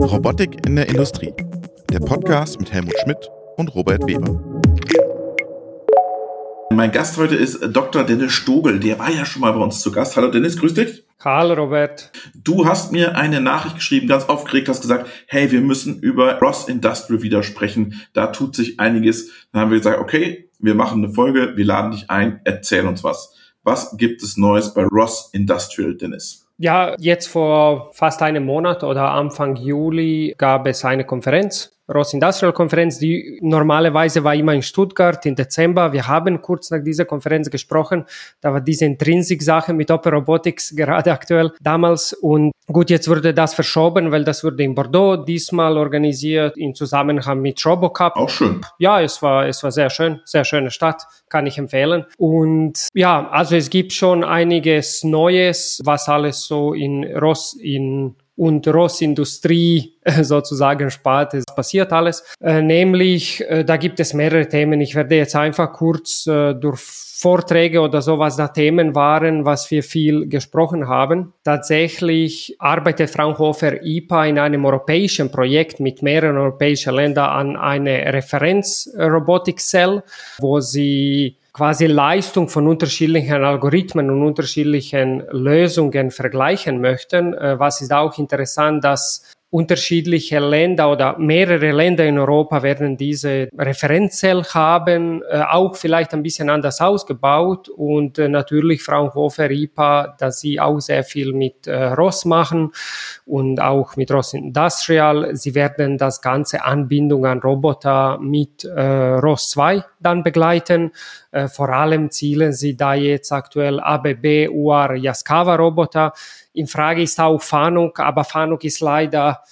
Robotik in der Industrie. Der Podcast mit Helmut Schmidt und Robert Weber. Mein Gast heute ist Dr. Dennis Stogel. Der war ja schon mal bei uns zu Gast. Hallo Dennis, grüß dich. Hallo Robert. Du hast mir eine Nachricht geschrieben, ganz aufgeregt, hast gesagt, hey, wir müssen über Ross Industrial wieder sprechen. Da tut sich einiges. Dann haben wir gesagt, okay, wir machen eine Folge, wir laden dich ein, erzähl uns was. Was gibt es Neues bei Ross Industrial, Dennis? Ja, jetzt vor fast einem Monat oder Anfang Juli gab es eine Konferenz Ross Industrial Konferenz, die normalerweise war immer in Stuttgart im Dezember. Wir haben kurz nach dieser Konferenz gesprochen. Da war diese Intrinsic-Sache mit Open Robotics gerade aktuell damals. Und gut, jetzt wurde das verschoben, weil das wurde in Bordeaux diesmal organisiert in Zusammenhang mit Robocup. Auch schön. Ja, es war, es war sehr schön, sehr schöne Stadt, kann ich empfehlen. Und ja, also es gibt schon einiges Neues, was alles so in Ross in und Rossindustrie sozusagen spart. Es passiert alles. Äh, nämlich, äh, da gibt es mehrere Themen. Ich werde jetzt einfach kurz äh, durch Vorträge oder sowas da Themen waren, was wir viel gesprochen haben. Tatsächlich arbeitet Fraunhofer IPA in einem europäischen Projekt mit mehreren europäischen Ländern an eine Referenz-Robotik-Cell, wo sie quasi Leistung von unterschiedlichen Algorithmen und unterschiedlichen Lösungen vergleichen möchten. Äh, was ist auch interessant, dass unterschiedliche Länder oder mehrere Länder in Europa werden diese Referenzzell haben, äh, auch vielleicht ein bisschen anders ausgebaut und äh, natürlich Fraunhofer IPA, dass sie auch sehr viel mit äh, Ross machen und auch mit Ross Industrial. Sie werden das ganze Anbindung an Roboter mit äh, Ross 2 dann begleiten. Äh, vor allem zielen sie da jetzt aktuell ABB, UAR, Yaskawa Roboter in Frage ist auch Fahnuk, aber Fahnuk ist leider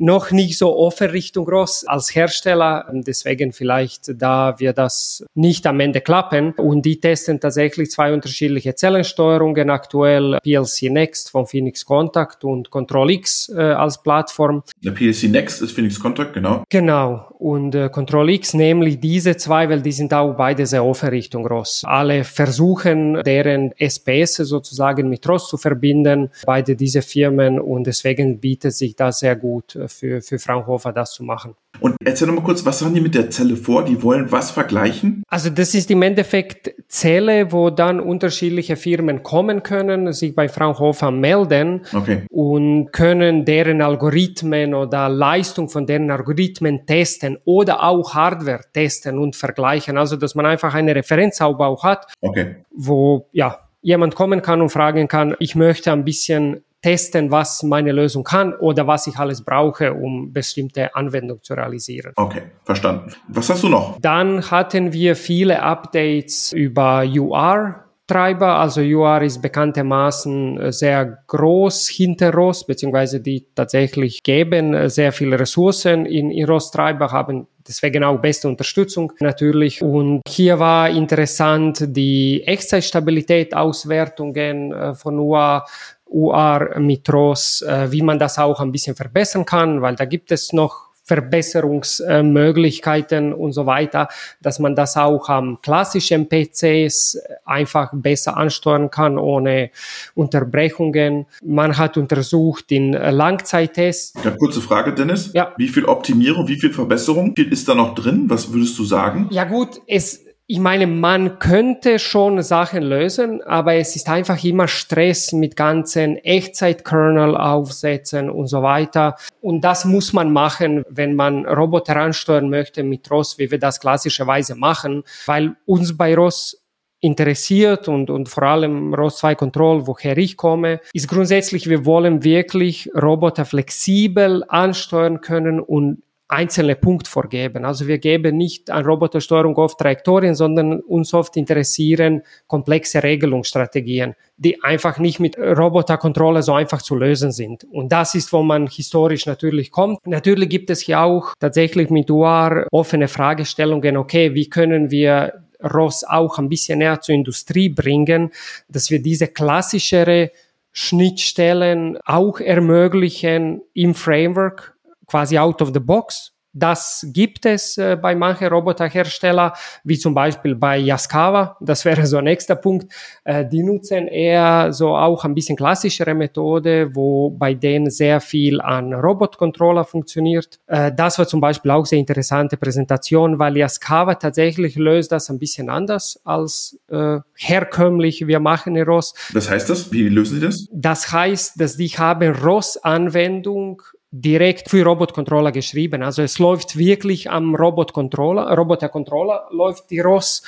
noch nicht so offen Richtung Ross als Hersteller. Deswegen vielleicht, da wir das nicht am Ende klappen. Und die testen tatsächlich zwei unterschiedliche Zellensteuerungen aktuell. PLC Next von Phoenix Contact und Control X äh, als Plattform. Der PLC Next ist Phoenix Contact, genau. Genau. Und äh, Control X, nämlich diese zwei, weil die sind auch beide sehr offen Richtung Ross. Alle versuchen, deren SPS sozusagen mit Ross zu verbinden, beide diese Firmen. Und deswegen bietet sich das sehr gut äh, für, für Fraunhofer, das zu machen. Und erzähl noch mal kurz, was haben die mit der Zelle vor? Die wollen was vergleichen? Also das ist im Endeffekt Zelle, wo dann unterschiedliche Firmen kommen können, sich bei Fraunhofer melden okay. und können deren Algorithmen oder Leistung von deren Algorithmen testen oder auch Hardware testen und vergleichen. Also dass man einfach eine Referenzaufbau hat, okay. wo ja jemand kommen kann und fragen kann, ich möchte ein bisschen testen, was meine Lösung kann oder was ich alles brauche, um bestimmte Anwendungen zu realisieren. Okay, verstanden. Was hast du noch? Dann hatten wir viele Updates über UR. Treiber, also UR ist bekanntermaßen sehr groß hinter ROS, beziehungsweise die tatsächlich geben sehr viele Ressourcen in, in ROS-Treiber, haben deswegen auch beste Unterstützung natürlich. Und hier war interessant die Echtzeitstabilität, Auswertungen äh, von UR UR mit ROS, äh, wie man das auch ein bisschen verbessern kann, weil da gibt es noch Verbesserungsmöglichkeiten und so weiter, dass man das auch am klassischen PCs einfach besser ansteuern kann ohne Unterbrechungen. Man hat untersucht in Langzeittests. Ja, kurze Frage, Dennis. Ja. Wie viel Optimierung, wie viel Verbesserung viel ist da noch drin? Was würdest du sagen? Ja gut, es ich meine, man könnte schon Sachen lösen, aber es ist einfach immer Stress mit ganzen Echtzeit-Kernel aufsetzen und so weiter. Und das muss man machen, wenn man Roboter ansteuern möchte mit ROS, wie wir das klassischerweise machen, weil uns bei ROS interessiert und, und vor allem ROS 2 Control, woher ich komme, ist grundsätzlich, wir wollen wirklich Roboter flexibel ansteuern können und einzelne Punkt vorgeben. Also wir geben nicht an Robotersteuerung oft Trajektorien, sondern uns oft interessieren komplexe Regelungsstrategien, die einfach nicht mit Roboterkontrolle so einfach zu lösen sind. Und das ist, wo man historisch natürlich kommt. Natürlich gibt es hier auch tatsächlich mit UAR offene Fragestellungen, okay, wie können wir ROS auch ein bisschen näher zur Industrie bringen, dass wir diese klassischere Schnittstellen auch ermöglichen im Framework quasi out of the box das gibt es äh, bei manchen Roboterhersteller, wie zum Beispiel bei Yaskawa. Das wäre so ein nächster Punkt. Äh, die nutzen eher so auch ein bisschen klassischere Methode, wo bei denen sehr viel an Robotcontroller funktioniert. Äh, das war zum Beispiel auch sehr interessante Präsentation, weil Yaskawa tatsächlich löst das ein bisschen anders als äh, herkömmlich wir machen in ROS. Was heißt das? Wie lösen Sie das? Das heißt, dass die haben ROS-Anwendung direkt für Robotcontroller geschrieben. Also es läuft wirklich am Robotcontroller, Robotercontroller läuft die ROS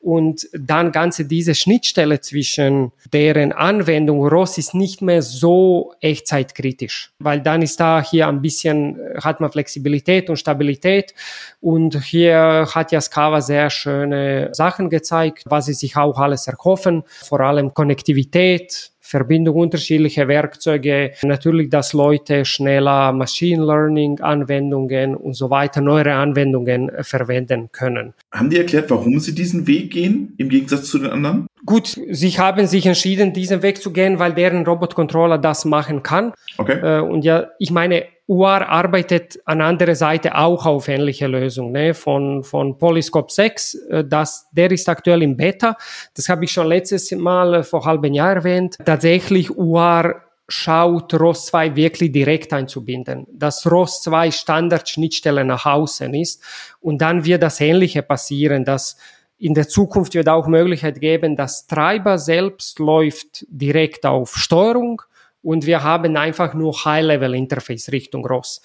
und dann ganze diese Schnittstelle zwischen deren Anwendung ROS ist nicht mehr so echtzeitkritisch, weil dann ist da hier ein bisschen, hat man Flexibilität und Stabilität und hier hat ja Scava sehr schöne Sachen gezeigt, was sie sich auch alles erhoffen, vor allem Konnektivität, Verbindung unterschiedlicher Werkzeuge, natürlich, dass Leute schneller Machine Learning Anwendungen und so weiter, neuere Anwendungen verwenden können. Haben die erklärt, warum sie diesen Weg gehen, im Gegensatz zu den anderen? Gut, sie haben sich entschieden, diesen Weg zu gehen, weil deren Robotcontroller das machen kann. Okay. Äh, und ja, ich meine, UAR arbeitet an anderer Seite auch auf ähnliche Lösungen ne? von, von Polyscope 6. Äh, das, der ist aktuell im Beta. Das habe ich schon letztes Mal äh, vor halben Jahr erwähnt. Tatsächlich UAR schaut ROS 2 wirklich direkt einzubinden, dass ROS 2 Standardschnittstelle nach außen ist und dann wird das Ähnliche passieren, dass in der Zukunft wird auch Möglichkeit geben, dass Treiber selbst läuft direkt auf Steuerung und wir haben einfach nur High-Level-Interface Richtung ROS.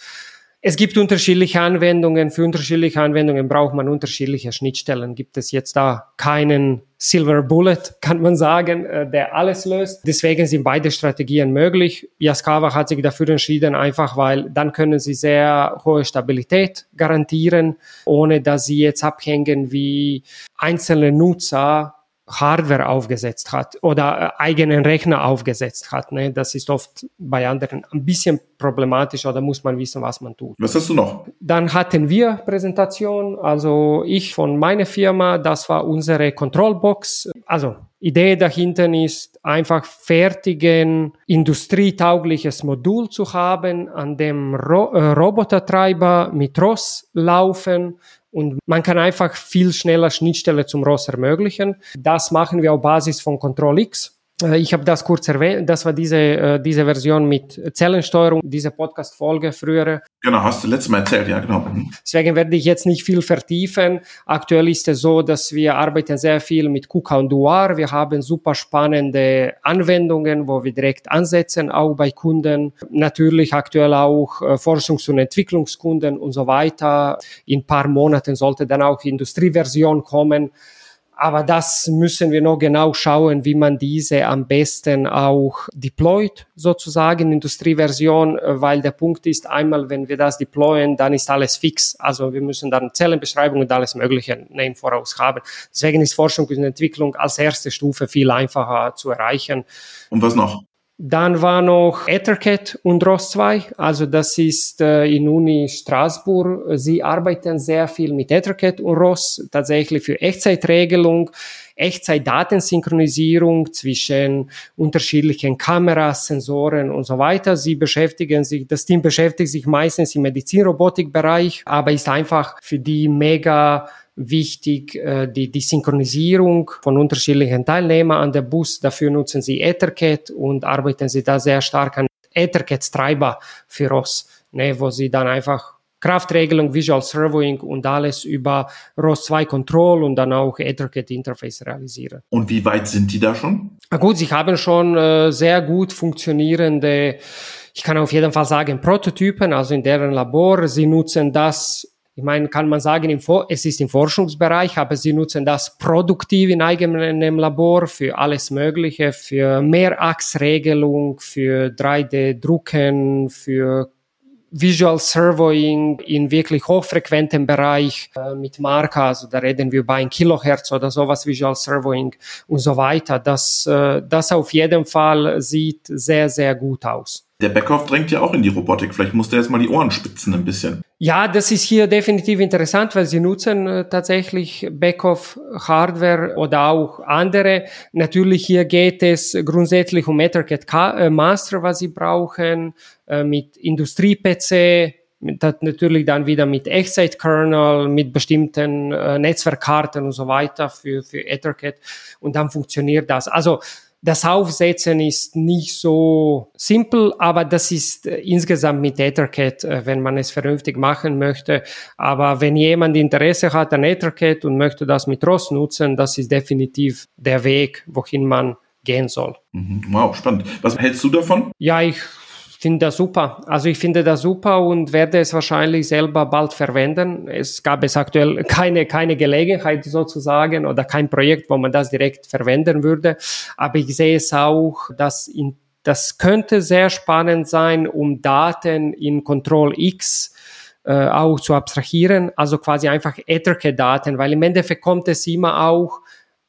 Es gibt unterschiedliche Anwendungen. Für unterschiedliche Anwendungen braucht man unterschiedliche Schnittstellen. Gibt es jetzt da keinen Silver Bullet, kann man sagen, äh, der alles löst. Deswegen sind beide Strategien möglich. Yaskawa hat sich dafür entschieden, einfach weil dann können sie sehr hohe Stabilität garantieren, ohne dass sie jetzt abhängen wie einzelne Nutzer Hardware aufgesetzt hat oder äh, eigenen Rechner aufgesetzt hat. Ne? Das ist oft bei anderen ein bisschen problematisch oder muss man wissen, was man tut. Was hast du noch? Dann hatten wir Präsentation, also ich von meiner Firma, das war unsere Controlbox. Also Idee dahinter ist einfach fertigen, industrietaugliches Modul zu haben, an dem Ro äh, Robotertreiber mit ROS laufen und man kann einfach viel schneller Schnittstelle zum ROS ermöglichen. Das machen wir auf Basis von Control X. Äh, ich habe das kurz erwähnt, das war diese, äh, diese Version mit Zellensteuerung, diese Podcast-Folge frühere. Genau, hast du letztes Mal erzählt, ja, genau. Deswegen werde ich jetzt nicht viel vertiefen. Aktuell ist es so, dass wir arbeiten sehr viel mit KUKA und Duar. Wir haben super spannende Anwendungen, wo wir direkt ansetzen, auch bei Kunden. Natürlich aktuell auch äh, Forschungs- und Entwicklungskunden und so weiter. In ein paar Monaten sollte dann auch Industrieversion kommen. Aber das müssen wir noch genau schauen, wie man diese am besten auch deployt, sozusagen, Industrieversion, weil der Punkt ist, einmal, wenn wir das deployen, dann ist alles fix. Also wir müssen dann Zellenbeschreibung und alles Mögliche im Voraus haben. Deswegen ist Forschung und Entwicklung als erste Stufe viel einfacher zu erreichen. Und was noch? Dann war noch Ethercat und ROS 2, also das ist äh, in Uni Straßburg. Sie arbeiten sehr viel mit Ethercat und ROS, tatsächlich für Echtzeitregelung, Echtzeitdatensynchronisierung zwischen unterschiedlichen Kameras, Sensoren und so weiter. Sie beschäftigen sich, das Team beschäftigt sich meistens im Medizinrobotikbereich, aber ist einfach für die mega wichtig äh, die, die Synchronisierung von unterschiedlichen Teilnehmern an der Bus. Dafür nutzen sie Ethercat und arbeiten sie da sehr stark an Ethercat-Treiber für ROS, ne, wo sie dann einfach Kraftregelung, Visual Servoing und alles über ROS 2 Control und dann auch Ethercat Interface realisieren. Und wie weit sind die da schon? Na gut, sie haben schon äh, sehr gut funktionierende ich kann auf jeden Fall sagen, Prototypen, also in deren Labor. Sie nutzen das ich meine, kann man sagen, es ist im Forschungsbereich, aber sie nutzen das produktiv in eigenem Labor für alles Mögliche, für Mehrachsregelung, für 3D-Drucken, für Visual Servoing in wirklich hochfrequentem Bereich äh, mit Marker, also da reden wir über ein Kilohertz oder sowas, Visual Servoing und so weiter. Das, äh, das auf jeden Fall sieht sehr, sehr gut aus. Der Beckhoff drängt ja auch in die Robotik. Vielleicht muss der jetzt mal die Ohren spitzen ein bisschen. Ja, das ist hier definitiv interessant, weil sie nutzen äh, tatsächlich Beckhoff Hardware oder auch andere. Natürlich hier geht es grundsätzlich um Ethercat äh, Master, was sie brauchen, äh, mit Industrie-PC, natürlich dann wieder mit Echtzeit-Kernel, mit bestimmten Netzwerkkarten und so weiter für, für Ethercat und dann funktioniert das. Also das Aufsetzen ist nicht so simpel, aber das ist äh, insgesamt mit Ethercat, äh, wenn man es vernünftig machen möchte. Aber wenn jemand Interesse hat an Ethercat und möchte das mit ROS nutzen, das ist definitiv der Weg, wohin man gehen soll. Mhm. Wow, spannend. Was hältst du davon? Ja, ich finde das super. Also ich finde das super und werde es wahrscheinlich selber bald verwenden. Es gab es aktuell keine, keine Gelegenheit sozusagen oder kein Projekt, wo man das direkt verwenden würde. Aber ich sehe es auch, dass in, das könnte sehr spannend sein, um Daten in Control X äh, auch zu abstrahieren, also quasi einfach Ethercat-Daten, weil im Endeffekt kommt es immer auch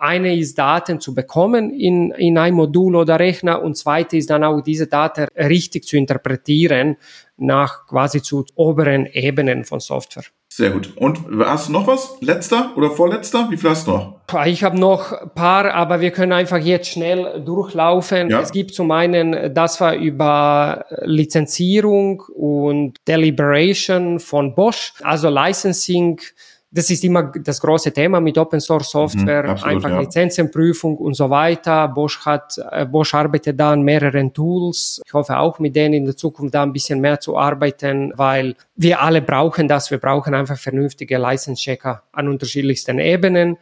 eine ist Daten zu bekommen in, in ein Modul oder Rechner und zweite ist dann auch diese Daten richtig zu interpretieren nach quasi zu oberen Ebenen von Software. Sehr gut. Und hast du noch was? Letzter oder vorletzter? Wie viel hast du noch? Ich habe noch ein paar, aber wir können einfach jetzt schnell durchlaufen. Ja. Es gibt zum einen, das war über Lizenzierung und Deliberation von Bosch, also Licensing das ist immer das große Thema mit Open Source Software, mhm, absolut, einfach ja. Lizenzenprüfung und so weiter. Bosch hat, äh, Bosch arbeitet da an mehreren Tools. Ich hoffe auch mit denen in der Zukunft da ein bisschen mehr zu arbeiten, weil wir alle brauchen das. Wir brauchen einfach vernünftige License-Checker an unterschiedlichsten Ebenen.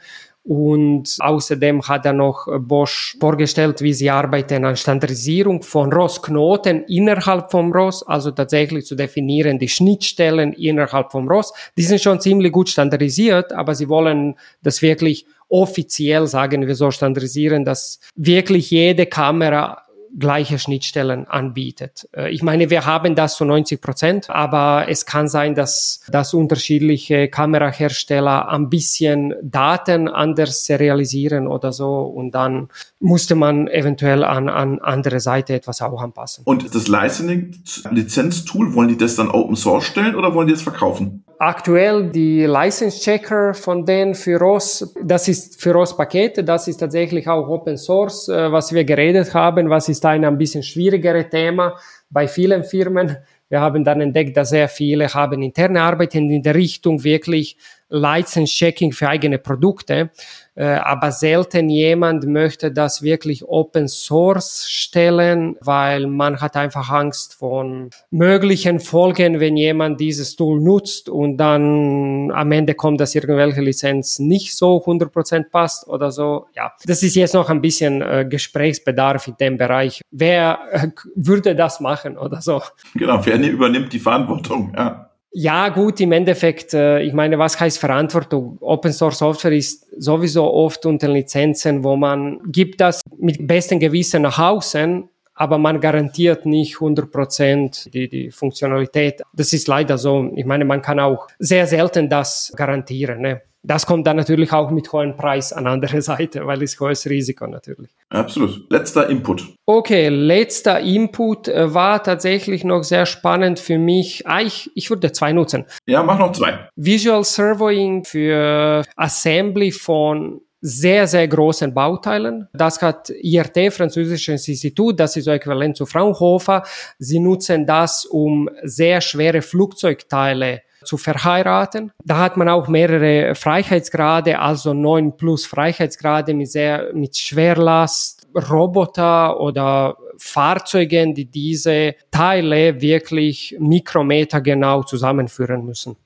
Und außerdem hat er noch Bosch vorgestellt, wie sie arbeiten an Standardisierung von ROS-Knoten innerhalb vom ROS, also tatsächlich zu definieren die Schnittstellen innerhalb vom ROS. Die sind schon ziemlich gut standardisiert, aber sie wollen das wirklich offiziell, sagen wir so, standardisieren, dass wirklich jede Kamera gleiche Schnittstellen anbietet. Äh, ich meine, wir haben das zu 90 Prozent, aber es kann sein, dass, dass unterschiedliche Kamerahersteller ein bisschen Daten anders serialisieren oder so und dann musste man eventuell an, an andere Seite etwas auch anpassen. Und das Licensing-Lizenztool, wollen die das dann Open Source stellen oder wollen die das verkaufen? Aktuell die License Checker von denen für ROS, das ist für ROS Pakete, das ist tatsächlich auch Open Source, äh, was wir geredet haben, was ist ein ein bisschen schwierigere Thema bei vielen Firmen. Wir haben dann entdeckt, dass sehr viele haben interne Arbeiten in der Richtung wirklich License Checking für eigene Produkte. Äh, aber selten jemand möchte das wirklich Open Source stellen, weil man hat einfach Angst von möglichen Folgen, wenn jemand dieses Tool nutzt und dann am Ende kommt, dass irgendwelche Lizenz nicht so 100% passt oder so. Ja, das ist jetzt noch ein bisschen äh, Gesprächsbedarf in dem Bereich. Wer äh, würde das machen oder so? Genau, wer übernimmt die Verantwortung? Ja. Ja, gut, im Endeffekt, äh, ich meine, was heißt Verantwortung? Open Source Software ist sowieso oft unter Lizenzen, wo man gibt das mit bestem Gewissen nach außen, aber man garantiert nicht 100% die, die Funktionalität. Das ist leider so. Ich meine, man kann auch sehr selten das garantieren. Ne? Das kommt dann natürlich auch mit hohem Preis an andere Seite, weil es hohes Risiko natürlich. Absolut. Letzter Input. Okay, letzter Input äh, war tatsächlich noch sehr spannend für mich. Ah, ich, ich würde zwei nutzen. Ja, mach noch zwei. Visual Servoing für Assembly von sehr, sehr großen Bauteilen. Das hat IRT, Französisches Institut, das ist so äquivalent zu Fraunhofer. Sie nutzen das, um sehr schwere Flugzeugteile zu verheiraten. Da hat man auch mehrere Freiheitsgrade, also neun plus Freiheitsgrade mit sehr, mit Schwerlast, Roboter oder Fahrzeugen, die diese Teile wirklich Mikrometer genau zusammenführen müssen.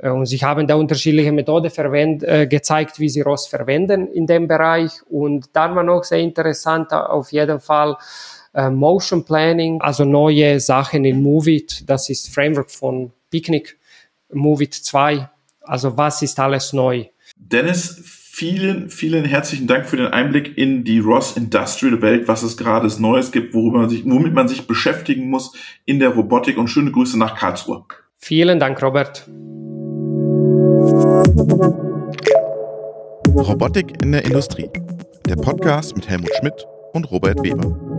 Äh, und sie haben da unterschiedliche Methoden verwend, äh, gezeigt, wie sie ROS verwenden in dem Bereich. Und dann war noch sehr interessant, auf jeden Fall, äh, Motion Planning, also neue Sachen in Movit. Das ist Framework von Picnic Movit 2. Also was ist alles neu? Dennis, vielen, vielen herzlichen Dank für den Einblick in die Ross Industrial Welt, was es gerade Neues gibt, worüber man sich, womit man sich beschäftigen muss in der Robotik und schöne Grüße nach Karlsruhe. Vielen Dank, Robert. Robotik in der Industrie. Der Podcast mit Helmut Schmidt und Robert Weber.